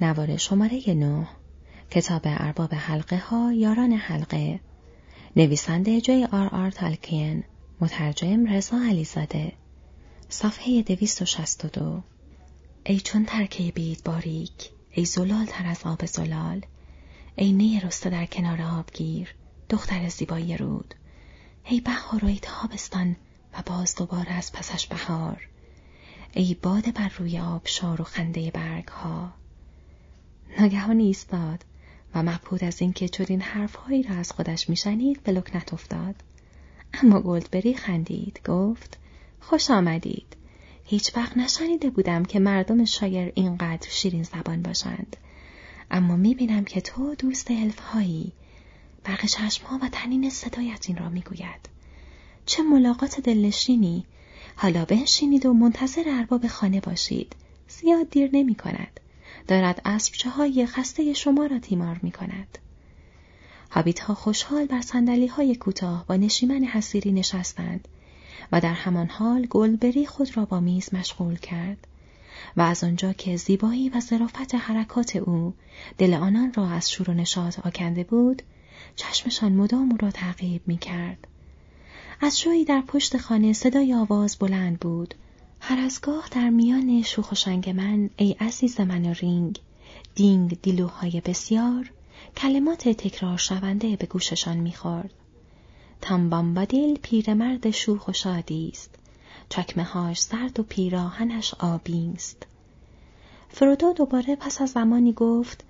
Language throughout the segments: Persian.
نوار شماره 9 کتاب ارباب حلقه ها یاران حلقه. نویسنده جی آر آر تالکین. مترجم رضا علیزاده. صفحه 262 ای چون ترکه بید باریک ای زلال تر از آب زلال. ای نی رسته در کنار آبگیر دختر زیبایی رود. ای بهار و ای تابستان و باز دوباره از پسش بهار. ای باد بر روی آبشار و خنده برگ ها ناگهان ایستاد و مبهود از اینکه چنین حرفهایی را از خودش میشنید به لکنت افتاد. اما گلدبری خندید گفت خوش آمدید. هیچ وقت نشنیده بودم که مردم شایر اینقدر شیرین زبان باشند. اما می‌بینم که تو دوست الفهایی. برق چشمها و تنین صدایت این را می‌گوید. چه ملاقات دلنشینی. حالا بنشینید و منتظر ارباب خانه باشید. زیاد دیر نمی کند دارد اسبچه های خسته شما را تیمار می کند. حابیت ها خوشحال بر سندلی های کوتاه با نشیمن حسیری نشستند و در همان حال گلبری خود را با میز مشغول کرد و از آنجا که زیبایی و ظرافت حرکات او دل آنان را از شور و نشاط آکنده بود چشمشان مدام او را تعقیب می کرد. از جایی در پشت خانه صدای آواز بلند بود هر از گاه در میان شوخ و شنگ من ای عزیز من رینگ دینگ دیلوهای بسیار کلمات تکرار شونده به گوششان می‌خورد. تنبامبادیل پیرمرد شوخ و شادی است. چکمه هاش زرد و پیراهنش آبی است. فرودو دوباره پس از زمانی گفت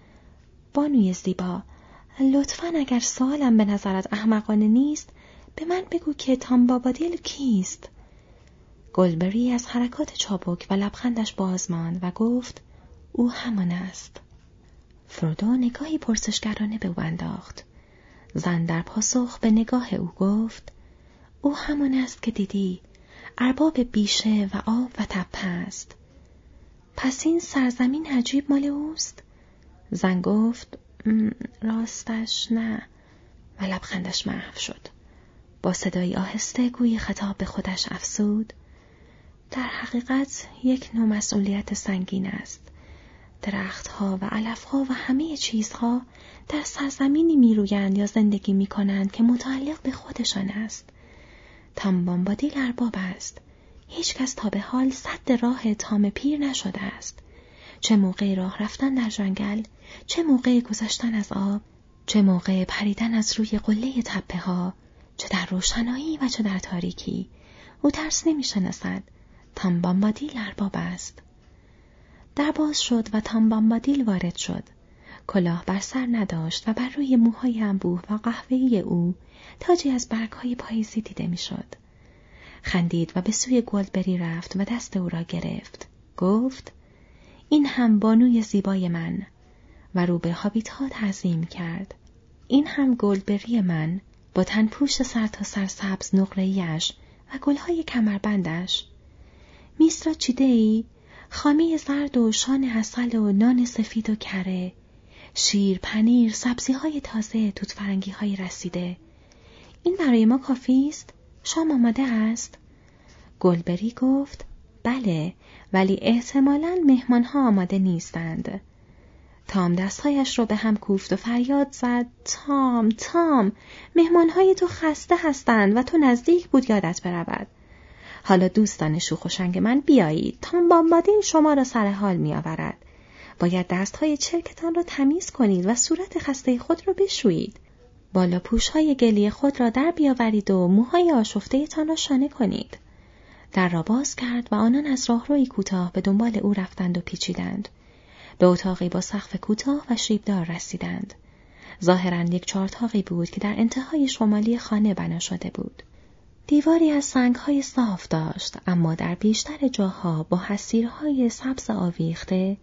بانوی زیبا لطفا اگر سوالم به نظرت احمقانه نیست به من بگو که تامبابادیل کیست. گلبری از حرکات چابک و لبخندش باز ماند و گفت او همان است. فرودو نگاهی پرسشگرانه به او انداخت. زن در پاسخ به نگاه او گفت او همان است که دیدی ارباب بیشه و آب و تپه است. پس این سرزمین عجیب مال اوست؟ زن گفت راستش نه و لبخندش محو شد. با صدایی آهسته گوی خطاب به خودش افسود در حقیقت یک نوع مسئولیت سنگین است. درختها و علفها و همه چیزها در سرزمینی میرویند یا زندگی می کنند که متعلق به خودشان است. تنبامبادی ارباب است. هیچکس تا به حال صد راه تام پیر نشده است. چه موقع راه رفتن در جنگل، چه موقع گذشتن از آب، چه موقع پریدن از روی قله تپه ها، چه در روشنایی و چه در تاریکی. او ترس نمی شناسد تامبامبادیل ارباب است. در باز شد و تامبامبادیل وارد شد. کلاه بر سر نداشت و بر روی موهای انبوه و قهوه‌ای او تاجی از برگهای پاییزی دیده می‌شد. خندید و به سوی گلدبری رفت و دست او را گرفت. گفت این هم بانوی زیبای من و رو به هابیت ها تعظیم کرد. این هم گلدبری من با تنپوش سر تا سر سبز نقرهیش و گلهای کمربندش میس را چیده ای؟ خامی زرد و شان حسل و نان سفید و کره شیر، پنیر، سبزی های تازه، توت فرنگی های رسیده این برای ما کافی است؟ شام آماده است؟ گلبری گفت بله ولی احتمالا مهمان ها آماده نیستند. تام دستهایش را به هم کوفت و فریاد زد تام تام مهمانهای تو خسته هستند و تو نزدیک بود یادت برود حالا دوستان شوخ و شنگ من بیایید تام بامبادین شما را سر حال می آورد. باید دستهای چرکتان را تمیز کنید و صورت خسته خود را بشویید. بالا پوش های گلی خود را در بیاورید و موهای آشفته تان را شانه کنید. در را باز کرد و آنان از راهروی کوتاه به دنبال او رفتند و پیچیدند. به اتاقی با سقف کوتاه و شیبدار رسیدند. ظاهرا یک چارتاقی بود که در انتهای شمالی خانه بنا شده بود. دیواری از سنگهای صاف داشت اما در بیشتر جاها با حسیرهای سبز آویخته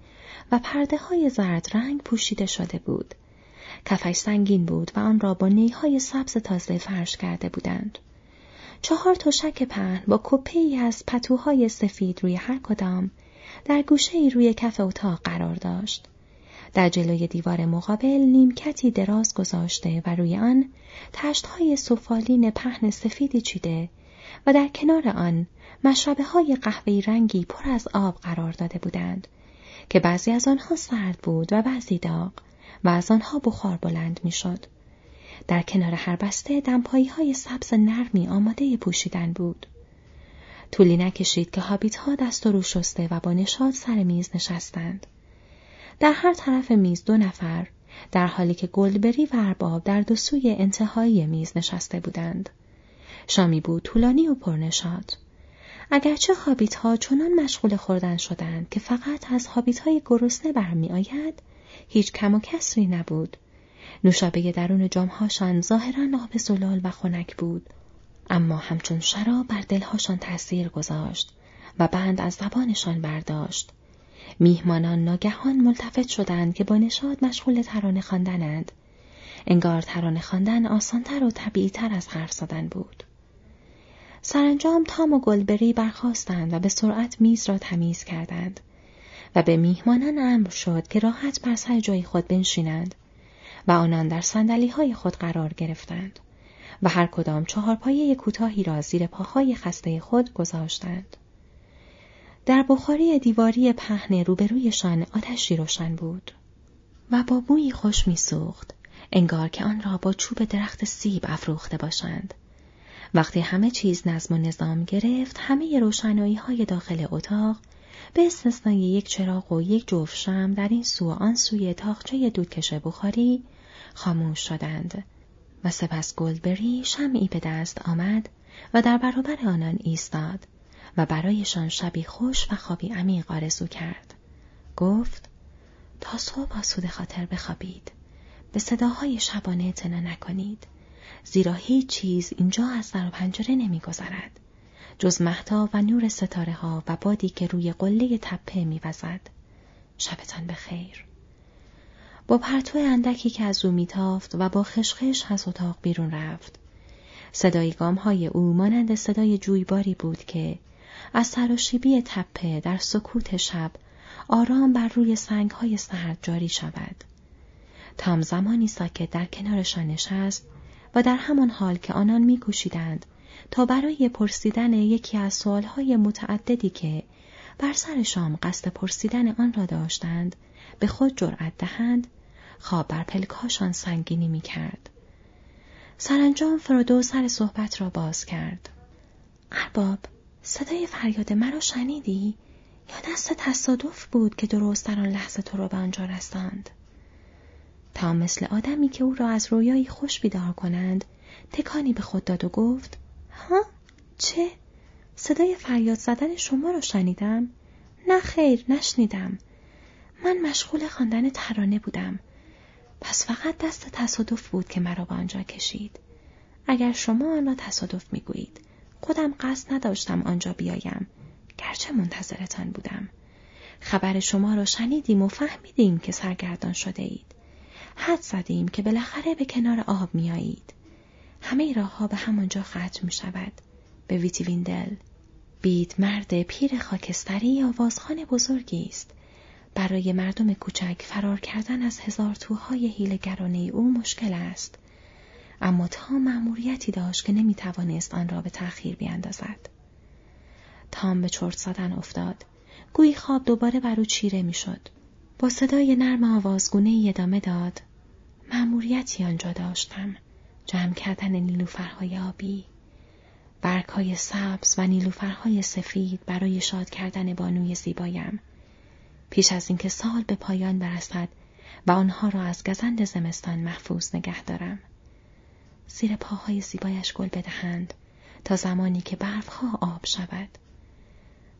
و پرده های زرد رنگ پوشیده شده بود. کفش سنگین بود و آن را با نیهای سبز تازه فرش کرده بودند. چهار تشک پهن با کپه ای از پتوهای سفید روی هر کدام در گوشه ای روی کف اتاق قرار داشت. در جلوی دیوار مقابل نیمکتی دراز گذاشته و روی آن تشتهای سفالین پهن سفیدی چیده و در کنار آن مشربه های قهوه‌ای رنگی پر از آب قرار داده بودند که بعضی از آنها سرد بود و بعضی داغ و از آنها بخار بلند می‌شد. در کنار هر بسته دمپایی های سبز نرمی آماده پوشیدن بود. طولی نکشید که هابیت ها دست رو شسته و با نشاد سر میز نشستند. در هر طرف میز دو نفر در حالی که گلدبری و ارباب در دو سوی انتهایی میز نشسته بودند. شامی بود طولانی و پرنشاد. اگرچه هابیت ها چنان مشغول خوردن شدند که فقط از هابیت های گرسنه برمی آید، هیچ کم و کسری نبود. نوشابه درون جامهاشان ظاهرا آب زلال و خنک بود اما همچون شراب بر دلهاشان تأثیر گذاشت و بند از زبانشان برداشت میهمانان ناگهان ملتفت شدند که با نشاد مشغول ترانه خواندنند انگار ترانه خواندن آسانتر و طبیعیتر از حرف زدن بود سرانجام تام و گلبری برخواستند و به سرعت میز را تمیز کردند و به میهمانان امر شد که راحت بر سر جای خود بنشینند و آنان در سندلی های خود قرار گرفتند و هر کدام چهار پایه کوتاهی را زیر پاهای خسته خود گذاشتند. در بخاری دیواری پهن روبرویشان آتشی روشن بود و با بویی خوش میسوخت انگار که آن را با چوب درخت سیب افروخته باشند. وقتی همه چیز نظم و نظام گرفت همه روشنایی های داخل اتاق به استثنای یک چراغ و یک جفت در این سو و آن سوی تاقچه دودکش بخاری خاموش شدند و سپس گلدبری شمعی به دست آمد و در برابر آنان ایستاد و برایشان شبی خوش و خوابی عمیق آرزو کرد. گفت تا صبح آسود خاطر بخوابید. به صداهای شبانه اعتنا نکنید. زیرا هیچ چیز اینجا از در و پنجره نمیگذرد. جز مهتا و نور ستاره ها و بادی که روی قله تپه میوزد. شبتان بخیر. با پرتو اندکی که از او میتافت و با خشخش از اتاق بیرون رفت. صدای گام های او مانند صدای جویباری بود که از سراشیبی تپه در سکوت شب آرام بر روی سنگ های سرد جاری شود. تام زمانی ساکت در کنارشان نشست و در همان حال که آنان میکوشیدند تا برای پرسیدن یکی از سوالهای متعددی که بر سر شام قصد پرسیدن آن را داشتند به خود جرأت دهند خواب بر پلکاشان سنگینی می کرد. سرانجام فرودو سر صحبت را باز کرد. ارباب صدای فریاد مرا شنیدی؟ یا دست تصادف بود که درست در آن لحظه تو را به آنجا رساند؟ تا مثل آدمی که او را از رویایی خوش بیدار کنند تکانی به خود داد و گفت ها چه؟ صدای فریاد زدن شما را شنیدم؟ نه خیر نشنیدم من مشغول خواندن ترانه بودم پس فقط دست تصادف بود که مرا به آنجا کشید اگر شما آن را تصادف می‌گویید خودم قصد نداشتم آنجا بیایم. گرچه منتظرتان بودم. خبر شما را شنیدیم و فهمیدیم که سرگردان شده اید حد زدیم که بالاخره به کنار آب میایید همه راه ها به همانجا ختم می شود به ویتی ویندل بید مرد پیر خاکستری آوازخان بزرگی است. برای مردم کوچک فرار کردن از هزار توهای هیلگرانه او مشکل است. اما تا مأموریتی داشت که نمی توانست آن را به تأخیر بیاندازد. تام به چرت زدن افتاد. گویی خواب دوباره بر او چیره می‌شد. با صدای نرم آوازگونه ادامه داد. مأموریتی آنجا داشتم. جمع کردن نیلوفرهای آبی. برگهای سبز و نیلوفرهای سفید برای شاد کردن بانوی زیبایم. پیش از اینکه سال به پایان برسد و آنها را از گزند زمستان محفوظ نگه دارم. زیر پاهای زیبایش گل بدهند تا زمانی که برفها آب شود.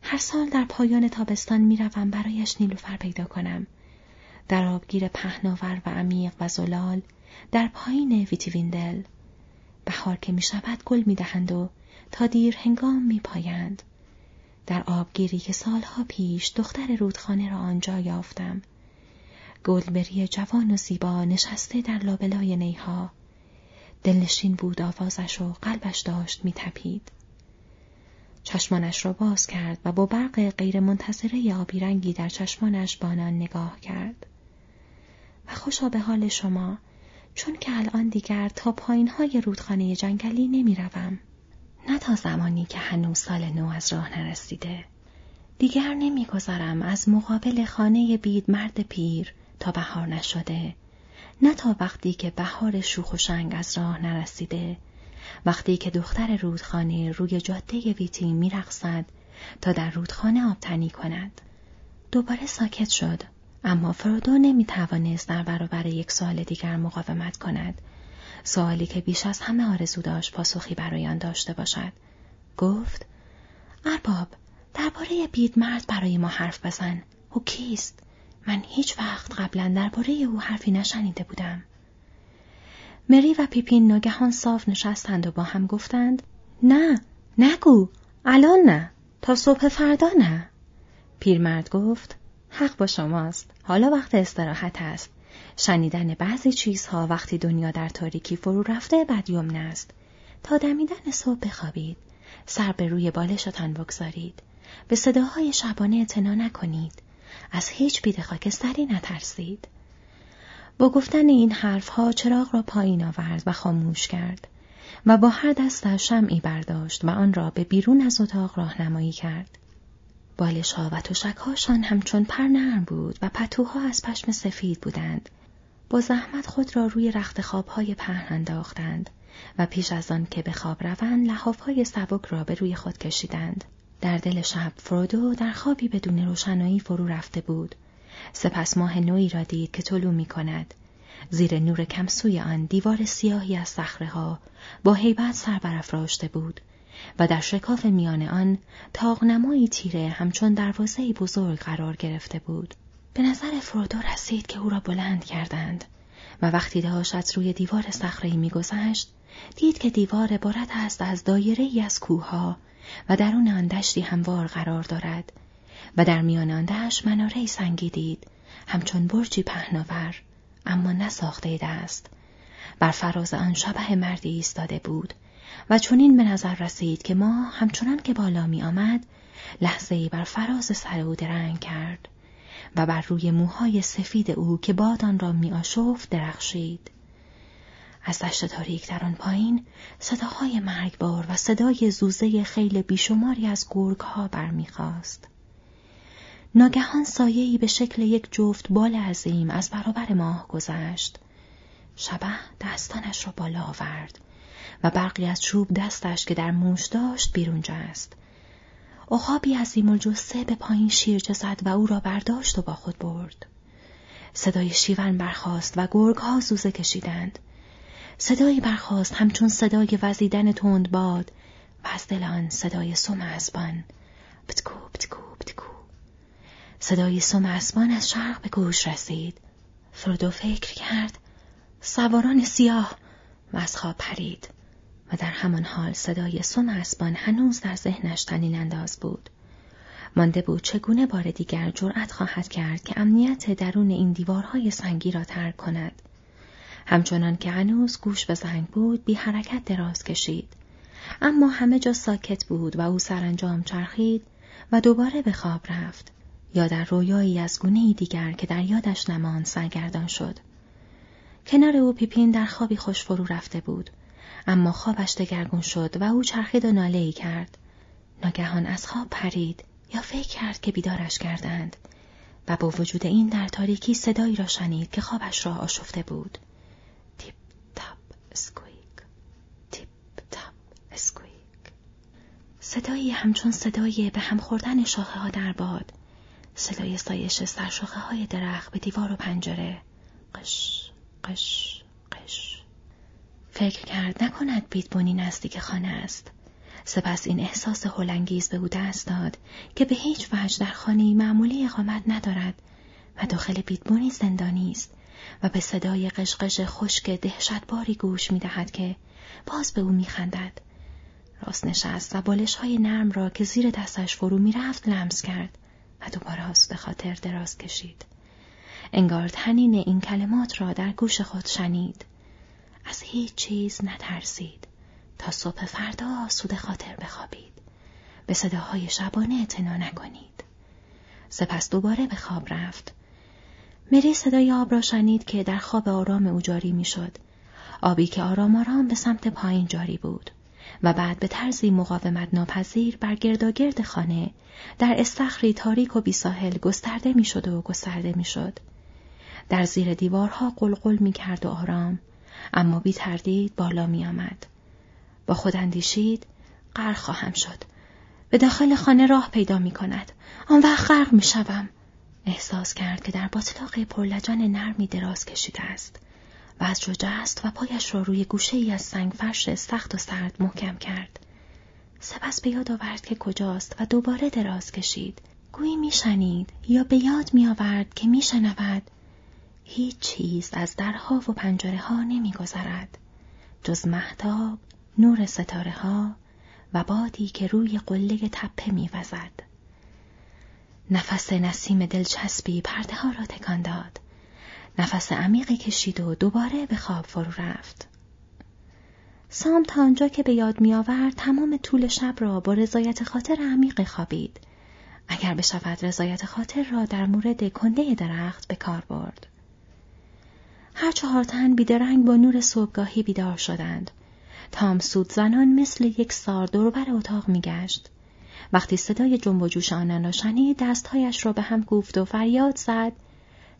هر سال در پایان تابستان می‌روم برایش نیلوفر پیدا کنم. در آبگیر پهناور و عمیق و زلال در پایین ویتیویندل بهار که می شود گل می دهند و تا دیر هنگام می پایند. در آبگیری که سالها پیش دختر رودخانه را آنجا یافتم. گلبری جوان و زیبا نشسته در لابلای نیها. دلنشین بود آوازش و قلبش داشت میتپید. چشمانش را باز کرد و با برق آبی رنگی در چشمانش بانان نگاه کرد. و خوشا به حال شما چون که الان دیگر تا پایین های رودخانه جنگلی نمی روم. نه تا زمانی که هنوز سال نو از راه نرسیده دیگر نمیگذرم از مقابل خانه بید مرد پیر تا بهار نشده نه تا وقتی که بهار شوخ و شنگ از راه نرسیده. وقتی که دختر رودخانه روی جاده ویتی میرقصد تا در رودخانه آبتنی کند. دوباره ساکت شد اما فرودو نمی توانست در برابر یک سال دیگر مقاومت کند. سوالی که بیش از همه آرزو داشت پاسخی برای آن داشته باشد. گفت ارباب درباره بید مرد برای ما حرف بزن. او کیست؟ من هیچ وقت قبلا درباره او حرفی نشنیده بودم. مری و پیپین ناگهان صاف نشستند و با هم گفتند نه نگو الان نه تا صبح فردا نه. پیرمرد گفت حق با شماست حالا وقت استراحت است. شنیدن بعضی چیزها وقتی دنیا در تاریکی فرو رفته بدیوم است تا دمیدن صبح بخوابید سر به روی بالشتان بگذارید. به صداهای شبانه اعتنا نکنید. از هیچ بید خاکستری نترسید با گفتن این حرفها چراغ را پایین آورد و خاموش کرد و با هر دستش شمعی برداشت و آن را به بیرون از اتاق راهنمایی کرد. بالشها و تشکهاشان همچون پر نرم بود و پتوها از پشم سفید بودند. با زحمت خود را روی رخت خوابهای پهن انداختند و پیش از آن که به خواب روند لحافهای سبک را به روی خود کشیدند. در دل شب فرودو در خوابی بدون روشنایی فرو رفته بود. سپس ماه نوی را دید که طلوع می کند. زیر نور کمسوی آن دیوار سیاهی از ها با هیبت سر برافراشته بود و در شکاف میان آن تاغنمایی تیره همچون دروازه بزرگ قرار گرفته بود. به نظر فرودو رسید که او را بلند کردند و وقتی داشت از روی دیوار صخره‌ای میگذشت دید که دیوار عبارت است از دایره ای از کوهها و درون آن دشتی هموار قرار دارد و در میان آن دشت مناره سنگی دید همچون برجی پهناور اما نساخته دست. بر فراز آن شبه مردی ایستاده بود و چنین به نظر رسید که ما همچنان که بالا می آمد لحظه ای بر فراز سر او درنگ کرد و بر روی موهای سفید او که باد آن را می آشفت درخشید. از دشت تاریک در آن پایین صداهای مرگبار و صدای زوزه خیل بیشماری از گرگ ها برمیخواست. ناگهان سایه‌ای به شکل یک جفت بال عظیم از برابر ماه گذشت. شبه دستانش را بالا آورد و برقی از چوب دستش که در موش داشت بیرون جست. عقابی عظیم الجثه به پایین شیرجه زد و او را برداشت و با خود برد. صدای شیون برخاست و گرگ ها زوزه کشیدند. صدایی برخاست همچون صدای وزیدن تند باد و از دل آن صدای سم اسبان. پتکو پتکو پتکو. صدای سم اسبان از شرق به گوش رسید. فرودو فکر کرد سواران سیاه و از خواب پرید. و در همان حال صدای سم اسبان هنوز در ذهنش تنین انداز بود. مانده بود چگونه بار دیگر جرأت خواهد کرد که امنیت درون این دیوارهای سنگی را ترک کند. همچنان که هنوز گوش به زنگ بود بی حرکت دراز کشید. اما همه جا ساکت بود و او سرانجام چرخید و دوباره به خواب رفت یا در رویایی از گونه دیگر که در یادش نماند سرگردان شد. کنار او پیپین در خوابی خوش فرو رفته بود اما خوابش دگرگون شد و او چرخید و ناله ای کرد. ناگهان از خواب پرید یا فکر کرد که بیدارش کردند و با وجود این در تاریکی صدایی را شنید که خوابش را آشفته بود. اسکویک. تیپ تاپ اسکویک. صدایی همچون صدای به هم خوردن شاخه ها در باد. صدای سایش سرشاخه های درخت به دیوار و پنجره. قش قش قش. فکر کرد نکند بیتبونی نزدیک خانه است. سپس این احساس هلنگیز به او دست داد که به هیچ وجه در خانه معمولی اقامت ندارد و داخل بیتبونی زندانی است. و به صدای قشقش خشک دهشتباری گوش می دهد که باز به او می خندد. راست نشست و بالش های نرم را که زیر دستش فرو می رفت لمس کرد و دوباره آسود خاطر دراز کشید. انگار تنین این کلمات را در گوش خود شنید. از هیچ چیز نترسید تا صبح فردا آسود خاطر بخوابید. به صداهای شبانه اعتنا نکنید. سپس دوباره به خواب رفت مری صدای آب را شنید که در خواب آرام او جاری می‌شد. آبی که آرام آرام به سمت پایین جاری بود. و بعد به طرزی مقاومت ناپذیر بر گرداگرد خانه در استخری تاریک و بیساحل گسترده می‌شد و گسترده می‌شد. در زیر دیوارها قلقل می کرد و آرام اما بی تردید بالا می آمد. با خود اندیشید غرق خواهم شد. به داخل خانه راه پیدا می کند. آن وقت غرق می شوم. احساس کرد که در باطلاق پرلجن نرمی دراز کشیده است و از جست و پایش را روی گوشه ای از سنگ فرش سخت و سرد محکم کرد. سپس به یاد آورد که کجاست و دوباره دراز کشید. گویی میشنید یا به یاد می آورد که میشنود هیچ چیز از درها و پنجره ها. جز محتاب، نور ستاره ها و بادی که روی قله تپه می وزد. نفس نسیم دلچسبی پرده ها را تکان داد. نفس عمیقی کشید و دوباره به خواب فرو رفت. سام تا آنجا که به یاد می آورد تمام طول شب را با رضایت خاطر عمیق خوابید. اگر بشود رضایت خاطر را در مورد کنده درخت به کار برد. هر چهار تن بیدرنگ با نور صبحگاهی بیدار شدند. تام سود زنان مثل یک سار دوربر اتاق میگشت. وقتی صدای جنب و جوش آنان را شنید دستهایش را به هم کوفت و فریاد زد.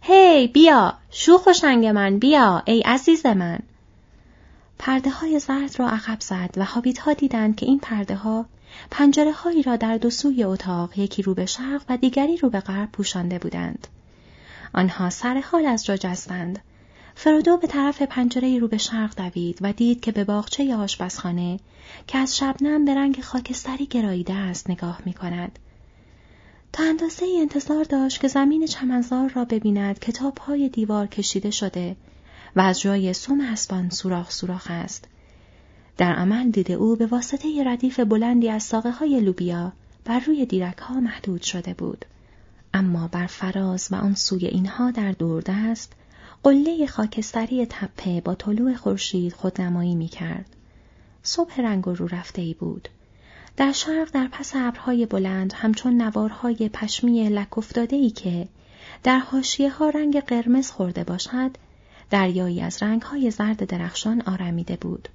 هی بیا! شوخ و شنگ من بیا! ای عزیز من! پرده های زرد را عقب زد و حابیت ها دیدند که این پرده ها پنجره هایی را در دو سوی اتاق یکی رو به شرق و دیگری رو به غرب پوشانده بودند. آنها سر حال از جا جستند. فرودو به طرف پنجره رو به شرق دوید و دید که به باغچه آشپزخانه که از شبنم به رنگ خاکستری گراییده است نگاه می کند. تا اندازه ای انتظار داشت که زمین چمنزار را ببیند کتاب های دیوار کشیده شده و از جای سوم اسبان سوراخ سوراخ است. در عمل دیده او به واسطه ردیف بلندی از ساقه های لوبیا بر روی دیرک ها محدود شده بود. اما بر فراز و آن سوی اینها در دوردست قله خاکستری تپه با طلوع خورشید خودنمایی می کرد. صبح رنگ رو رفته ای بود. در شرق در پس ابرهای بلند همچون نوارهای پشمی لک افتاده ای که در حاشیه ها رنگ قرمز خورده باشد دریایی از رنگهای زرد درخشان آرمیده بود.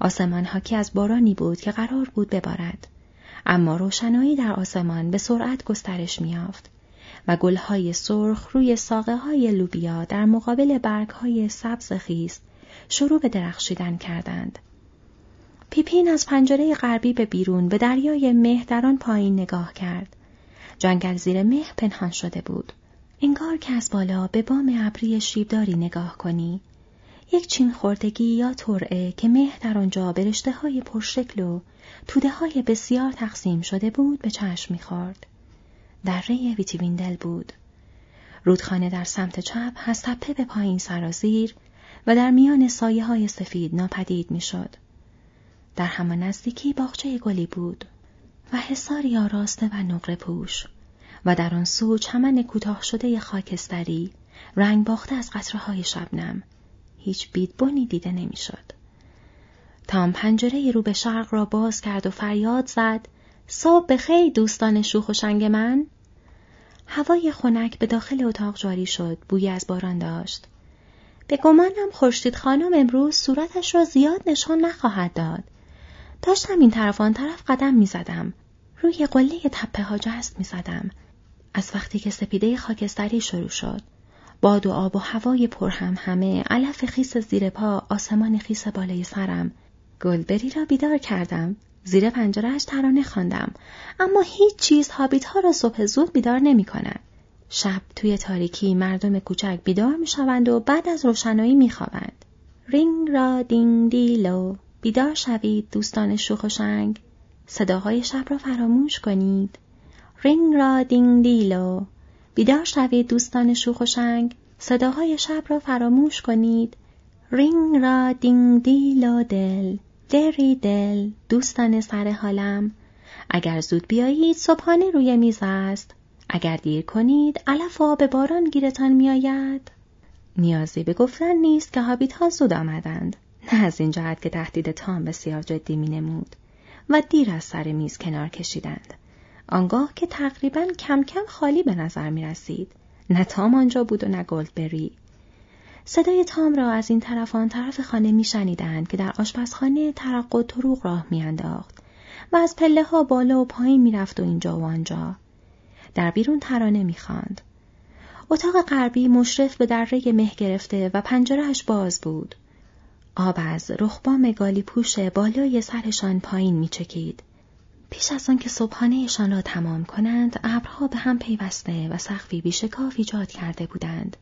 آسمان حاکی از بارانی بود که قرار بود ببارد. اما روشنایی در آسمان به سرعت گسترش میافت. و گلهای سرخ روی ساقه های لوبیا در مقابل برگ های سبز خیز شروع به درخشیدن کردند. پیپین از پنجره غربی به بیرون به دریای مه در آن پایین نگاه کرد. جنگل زیر مه پنهان شده بود. انگار که از بالا به بام ابری شیبداری نگاه کنی. یک چین خوردگی یا ترعه که مه در آنجا به رشته های پرشکل و توده های بسیار تقسیم شده بود به چشم می‌خورد. دره ویتیویندل بود. رودخانه در سمت چپ از تپه به پایین سرازیر و در میان سایه های سفید ناپدید می‌شد. در همان نزدیکی باغچه گلی بود و حساری آراسته و نقره پوش و در آن سو چمن کوتاه شده خاکستری رنگ باخته از قطره های شبنم هیچ بیدبونی دیده نمی‌شد. تام پنجره رو به شرق را باز کرد و فریاد زد صبح بخیر دوستان شوخ و شنگ من هوای خنک به داخل اتاق جاری شد بوی از باران داشت به گمانم خورشید خانم امروز صورتش را زیاد نشان نخواهد داد داشتم این طرف آن طرف قدم می زدم. روی قله تپه ها جست می زدم. از وقتی که سپیده خاکستری شروع شد. باد و آب و هوای پر هم همه علف خیس زیر پا آسمان خیس بالای سرم گلبری را بیدار کردم زیر پنجرهش ترانه خواندم. اما هیچ چیز هابیت ها را صبح زود بیدار نمی. شب توی تاریکی مردم کوچک بیدار می شوند و بعد از روشنایی می خوابند. رینگ را دینگ دیلو بیدار شوید دوستان شوخ و شنگ. صداهای شب را فراموش کنید. رینگ را دینگ دیلو بیدار شوید دوستان شوخ و شنگ. صداهای شب را فراموش کنید. رینگ را دینگ دیلو دل. دری دل دوستان سر حالم. اگر زود بیایید صبحانه روی میز است. اگر دیر کنید علف آب باران گیرتان میآید. نیازی به گفتن نیست که هابیت ها زود آمدند. نه از این جهت که تهدید تام بسیار جدی می نمود و دیر از سر میز کنار کشیدند. آنگاه که تقریبا کم کم خالی به نظر می رسید نه تام آنجا بود و نه گلدبری. صدای تام را از این طرف آن طرف خانه می شنیدند که در آشپزخانه ترق و طروق راه می انداخت و از پله ها بالا و پایین می رفت و اینجا و آنجا. در بیرون ترانه می خاند. اتاق غربی مشرف به دره مه گرفته و پنجرهش باز بود. آب از رخبام گالی پوش بالای سرشان پایین می چکید. پیش از آنکه صبحانهشان را تمام کنند ابرها به هم پیوسته و سقفی بیشکاف ایجاد کرده بودند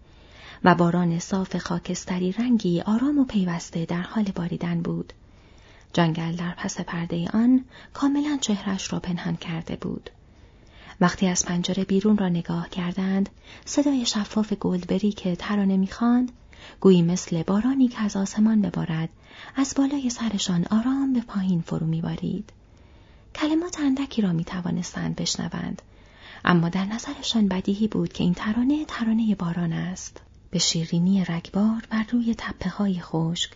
و باران صاف خاکستری رنگی آرام و پیوسته در حال باریدن بود. جنگل در پس پرده آن کاملا چهرش را پنهان کرده بود. وقتی از پنجره بیرون را نگاه کردند صدای شفاف گلدبری که ترانه می‌خواند گویی مثل بارانی که از آسمان ببارد از بالای سرشان آرام به پایین فرو میبارید. کلمات اندکی را می توانستند بشنوند اما در نظرشان بدیهی بود که این ترانه ترانه باران است. به شیرینی رگبار بر روی تپه های خشک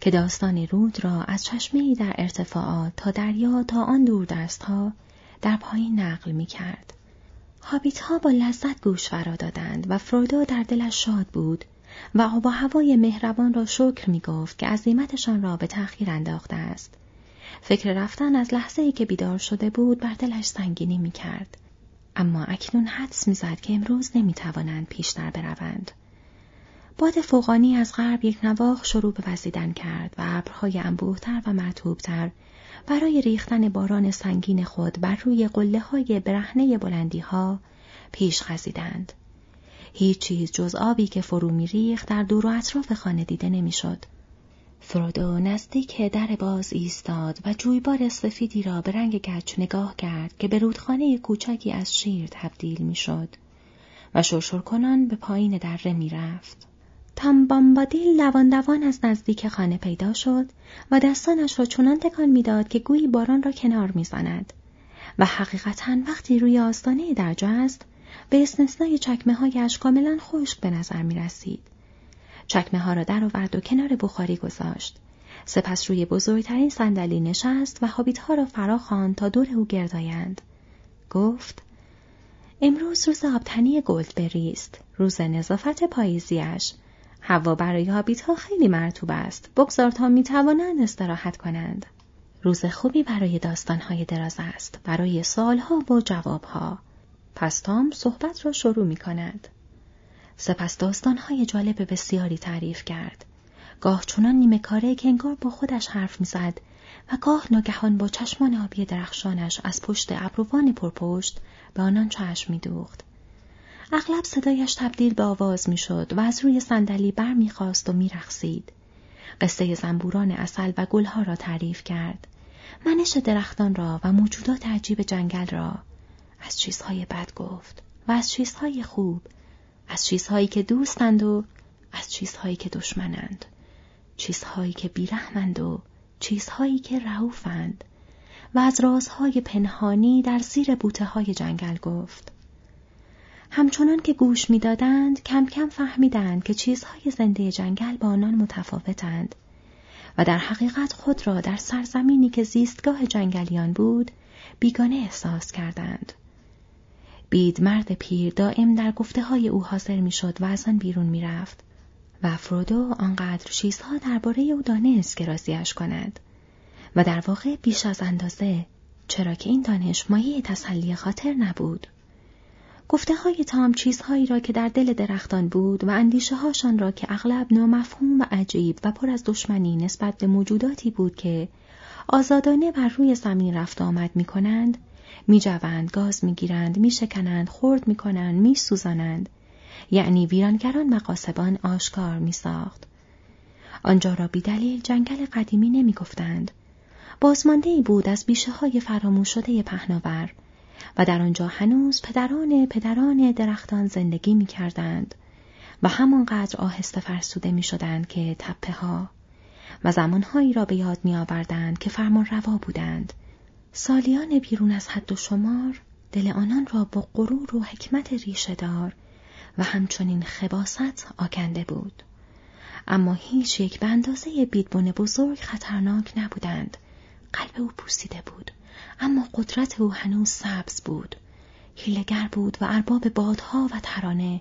که داستان رود را از چشمه در ارتفاعات تا دریا تا آن دور دست ها در پایین نقل می کرد. هابیت ها با لذت گوش فرا دادند و فرودو در دلش شاد بود و آب و هوای مهربان را شکر می گفت که عظیمتشان را به تأخیر انداخته است. فکر رفتن از لحظه ای که بیدار شده بود بر دلش سنگینی می کرد. اما اکنون حدس می‌زد که امروز نمی توانند پیشتر بروند. باد فوقانی از غرب یک نواخ شروع به وزیدن کرد و ابرهای انبوهتر و مرتوبتر برای ریختن باران سنگین خود بر روی قله های برهنه بلندی ها پیش خزیدند. هیچ چیز جز آبی که فرو می ریخت در دور و اطراف خانه دیده نمی‌شد. فرودو نزدیک در باز ایستاد و جویبار سفیدی را به رنگ گچ نگاه کرد که به رودخانه کوچکی از شیر تبدیل می‌شد و شرشر کنان به پایین دره می رفت. تامبامبادیل دوان دوان از نزدیک خانه پیدا شد و دستانش را چنان تکان می‌داد که گویی باران را کنار می‌زند و حقیقتا وقتی روی آستانه درجا است به استثنای چکمه هایش کاملا خشک به نظر می رسید. چکمه ها را در آورد و کنار بخاری گذاشت. سپس روی بزرگترین صندلی نشست و حابیت ها را فرا خواند تا دور او گردایند. گفت امروز روز آبتنی گلدبری است. روز نظافت پاییزیش. هوا برای هابیت ها خیلی مرتوب است. بگذار تا می توانند استراحت کنند. روز خوبی برای داستانهای دراز است. برای سالها و جوابها. پس تام صحبت را شروع می کند. سپس داستانهای جالب بسیاری تعریف کرد. گاه چنان نیمه کاره که انگار با خودش حرف می‌زد و گاه ناگهان با چشمان آبی درخشانش از پشت ابروان پرپشت به آنان چشم میدوخت. اغلب صدایش تبدیل به آواز می‌شد و از روی صندلی بر می‌خواست و میرقصید. قصه زنبوران اصل و گلها را تعریف کرد. منش درختان را و موجودات عجیب جنگل را. از چیزهای بد گفت و از چیزهای خوب. از چیزهایی که دوستند و از چیزهایی که دشمنند. چیزهایی که بیرحمند و چیزهایی که رعوفند. و از رازهای پنهانی در زیر بوته های جنگل گفت. همچنان که گوش می‌دادند کم کم فهمیدند که چیزهای زنده جنگل با آنان متفاوتند و در حقیقت خود را در سرزمینی که زیستگاه جنگلیان بود بیگانه احساس کردند. بید مرد پیر دائم در گفته های او حاضر می‌شد و از آن بیرون می‌رفت و فرودو آنقدر چیزها درباره او دانست که راضیش کند و در واقع بیش از اندازه چرا که این دانش مایه تسلی خاطر نبود. گفته های تام چیزهایی را که در دل درختان بود و اندیشه هاشان را که اغلب نامفهوم و عجیب و پر از دشمنی نسبت به موجوداتی بود که آزادانه بر روی زمین رفت آمد می کنند میجوند گاز می‌گیرند میشکنند خرد می‌کنند میسوزانند. یعنی ویرانگران و قاسبان آشکار میساخت. آنجا را بیدلیل جنگل قدیمی نمی‌گفتند. بازمانده ای بود از بیشه های فراموش شده پهناور. و در آنجا هنوز پدران پدران درختان زندگی می کردند و همانقدر آهسته فرسوده می شدند که تپه ها و زمانهایی را به یاد می آوردند که فرمان روا بودند سالیان بیرون از حد و شمار دل آنان را با غرور و حکمت ریشه دار و همچنین خباست آکنده بود. اما هیچ یک به اندازه بیدبون بزرگ خطرناک نبودند. قلب او پوسیده بود. اما قدرت او هنوز سبز بود. هیلگر بود و ارباب بادها و ترانه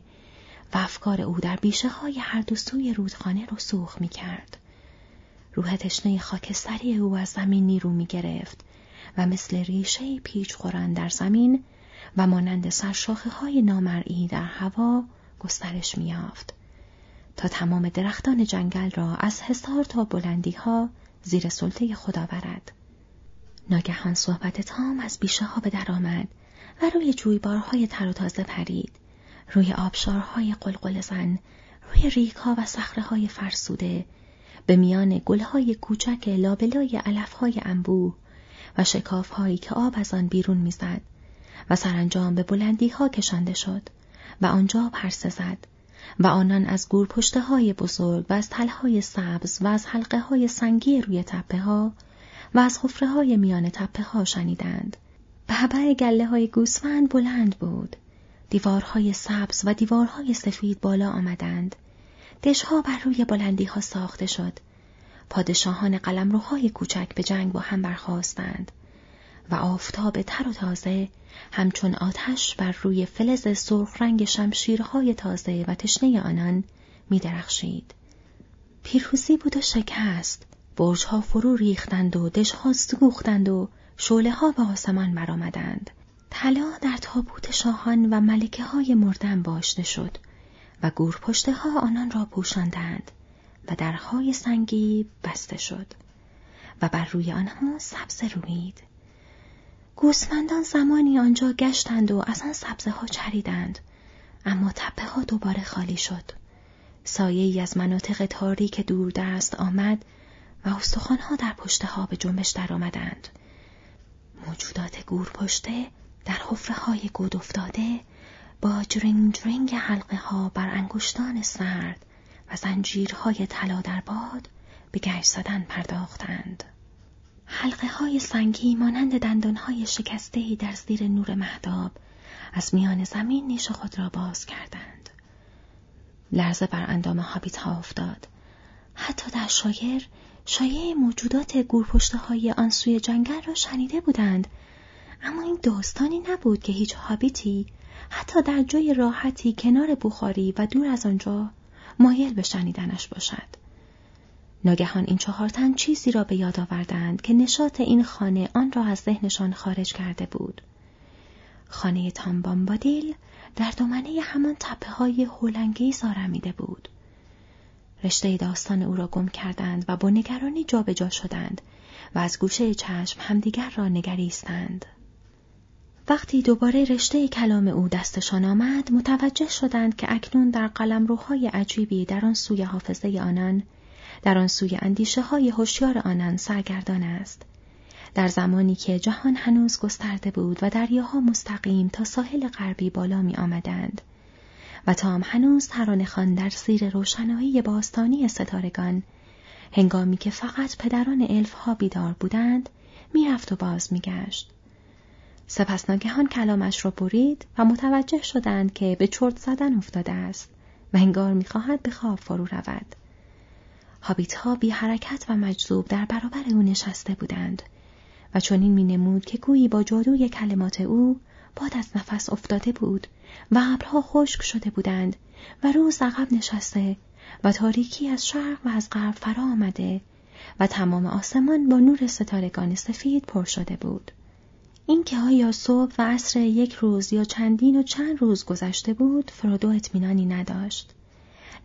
و افکار او در بیشه های هر دو سوی رودخانه رسوخ می کرد. روح تشنه خاکستری او از زمین نیرو می گرفت و مثل ریشه پیچ خوران در زمین و مانند سرشاخه های نامرئی در هوا گسترش می یافت. تا تمام درختان جنگل را از حصار تا بلندی ها زیر سلطه خدا برد. ناگهان صحبت تام از بیشه ها به در آمد و روی جویبارهای تر و تازه پرید. روی آبشارهای قلقل زن، روی ریکها و های فرسوده، به میان گلهای کوچک لابلای علفهای انبوه و شکافهایی که آب از آن بیرون می‌زد و سرانجام به بلندی ها کشانده شد و آنجا پرسه زد و آنان از گور پشته های بزرگ و از تلهای سبز و از حلقه های سنگی روی تپه ها و از حفره های میان تپه ها شنیدند. به گله های گوسفند بلند بود. دیوارهای سبز و دیوارهای سفید بالا آمدند. دشها بر روی بلندی ها ساخته شد. پادشاهان قلمروهای کوچک به جنگ با هم برخواستند و آفتاب تر و تازه همچون آتش بر روی فلز سرخ رنگ شمشیرهای تازه و تشنه آنان می درخشید. پیروزی بود و شکست. برجها فرو ریختند و دشها سوختند و شعله ها به آسمان برآمدند. طلا در تابوت شاهان و ملکه های مردن باشته شد و گورپشته ها آنان را پوشاندند و درهای سنگی بسته شد و بر روی آنها سبز روید. گوسفندان زمانی آنجا گشتند و از آن سبزه ها چریدند اما تپه ها دوباره خالی شد. سایه ای از مناطق تاریک دور دست آمد و ها در پشته ها به جنبش درآمدند. موجودات گور پشته در حفره های گود افتاده با جرینگ جرینگ حلقه ها بر انگشتان سرد و زنجیرهای طلا در باد به گشت زدن پرداختند. حلقه های سنگی مانند دندان های شکسته در زیر نور مهداب از میان زمین نیش خود را باز کردند. لرزه بر اندام هابیت ها افتاد. حتی در شایر شایع موجودات گورپشته های آن سوی جنگل را شنیده بودند اما این داستانی نبود که هیچ هابیتی حتی در جای راحتی کنار بخاری و دور از آنجا مایل به شنیدنش باشد. ناگهان این چهار تن چیزی را به یاد آوردند که نشاط این خانه آن را از ذهنشان خارج کرده بود. خانه تامبامبادیل در دامنه همان تپه های هولنگی آرمیده بود. رشته داستان او را گم کردند و با نگرانی جابجا شدند و از گوشه چشم همدیگر را نگریستند. وقتی دوباره رشته کلام او دستشان آمد متوجه شدند که اکنون در قلمروهای عجیبی در آن سوی حافظه آنان در آن سوی اندیشه های هوشیار آنان سرگردان است در زمانی که جهان هنوز گسترده بود و دریاها مستقیم تا ساحل غربی بالا می آمدند و تام هنوز ترانه خان در زیر روشنایی باستانی ستارگان هنگامی که فقط پدران الف ها بیدار بودند می‌رفت و باز میگشت سپس ناگهان کلامش را برید و متوجه شدند که به چرت زدن افتاده است و انگار می‌خواهد به خواب فرو رود. هابیت ها بی حرکت و مجذوب در برابر او نشسته بودند و چنین می نمود که گویی با جادوی کلمات او باد از نفس افتاده بود و ابرها خشک شده بودند و روز عقب نشسته و تاریکی از شرق و از غرب فرا آمده و تمام آسمان با نور ستارگان سفید پر شده بود. اینکه آیا صبح و عصر یک روز یا چندین و چند روز گذشته بود فرودو اطمینانی نداشت.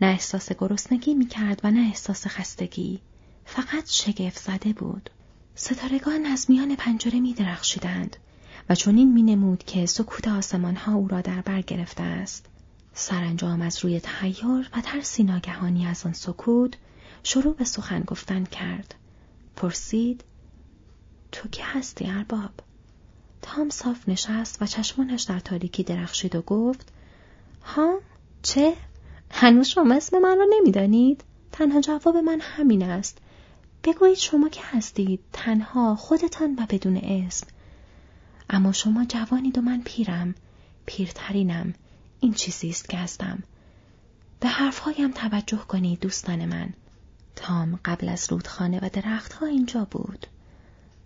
نه احساس گرسنگی می‌کرد و نه احساس خستگی. فقط شگفت زده بود. ستارگان از میان پنجره می درخشیدند و چنین می نمود که سکوت آسمان ها او را در بر گرفته است. سرانجام از روی تحیر و ترسی ناگهانی از آن سکوت شروع به سخن گفتن کرد. پرسید تو که هستی ارباب؟ تام صاف نشست و چشمانش در تاریکی درخشید و گفت ها چه؟ هنوز شما اسم من را نمی‌دانید؟ تنها جواب من همین است. بگویید شما که هستید تنها خودتان و بدون اسم. اما شما جوانید و من پیرم. پیرترینم. این چیزی است که هستم. به حرفهایم توجه کنید دوستان من. تام قبل از رودخانه و درختها اینجا بود.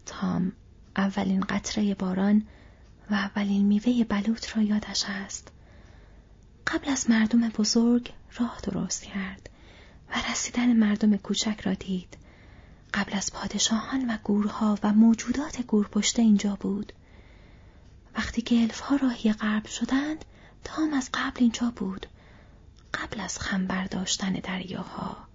تام اولین قطره باران و اولین میوه بلوط را یادش است. قبل از مردم بزرگ راه درست کرد و رسیدن مردم کوچک را دید. قبل از پادشاهان و گورها و موجودات گورپشته اینجا بود. وقتی گلف ها راهی غرب شدند تام از قبل اینجا بود. قبل از خم برداشتن دریاها.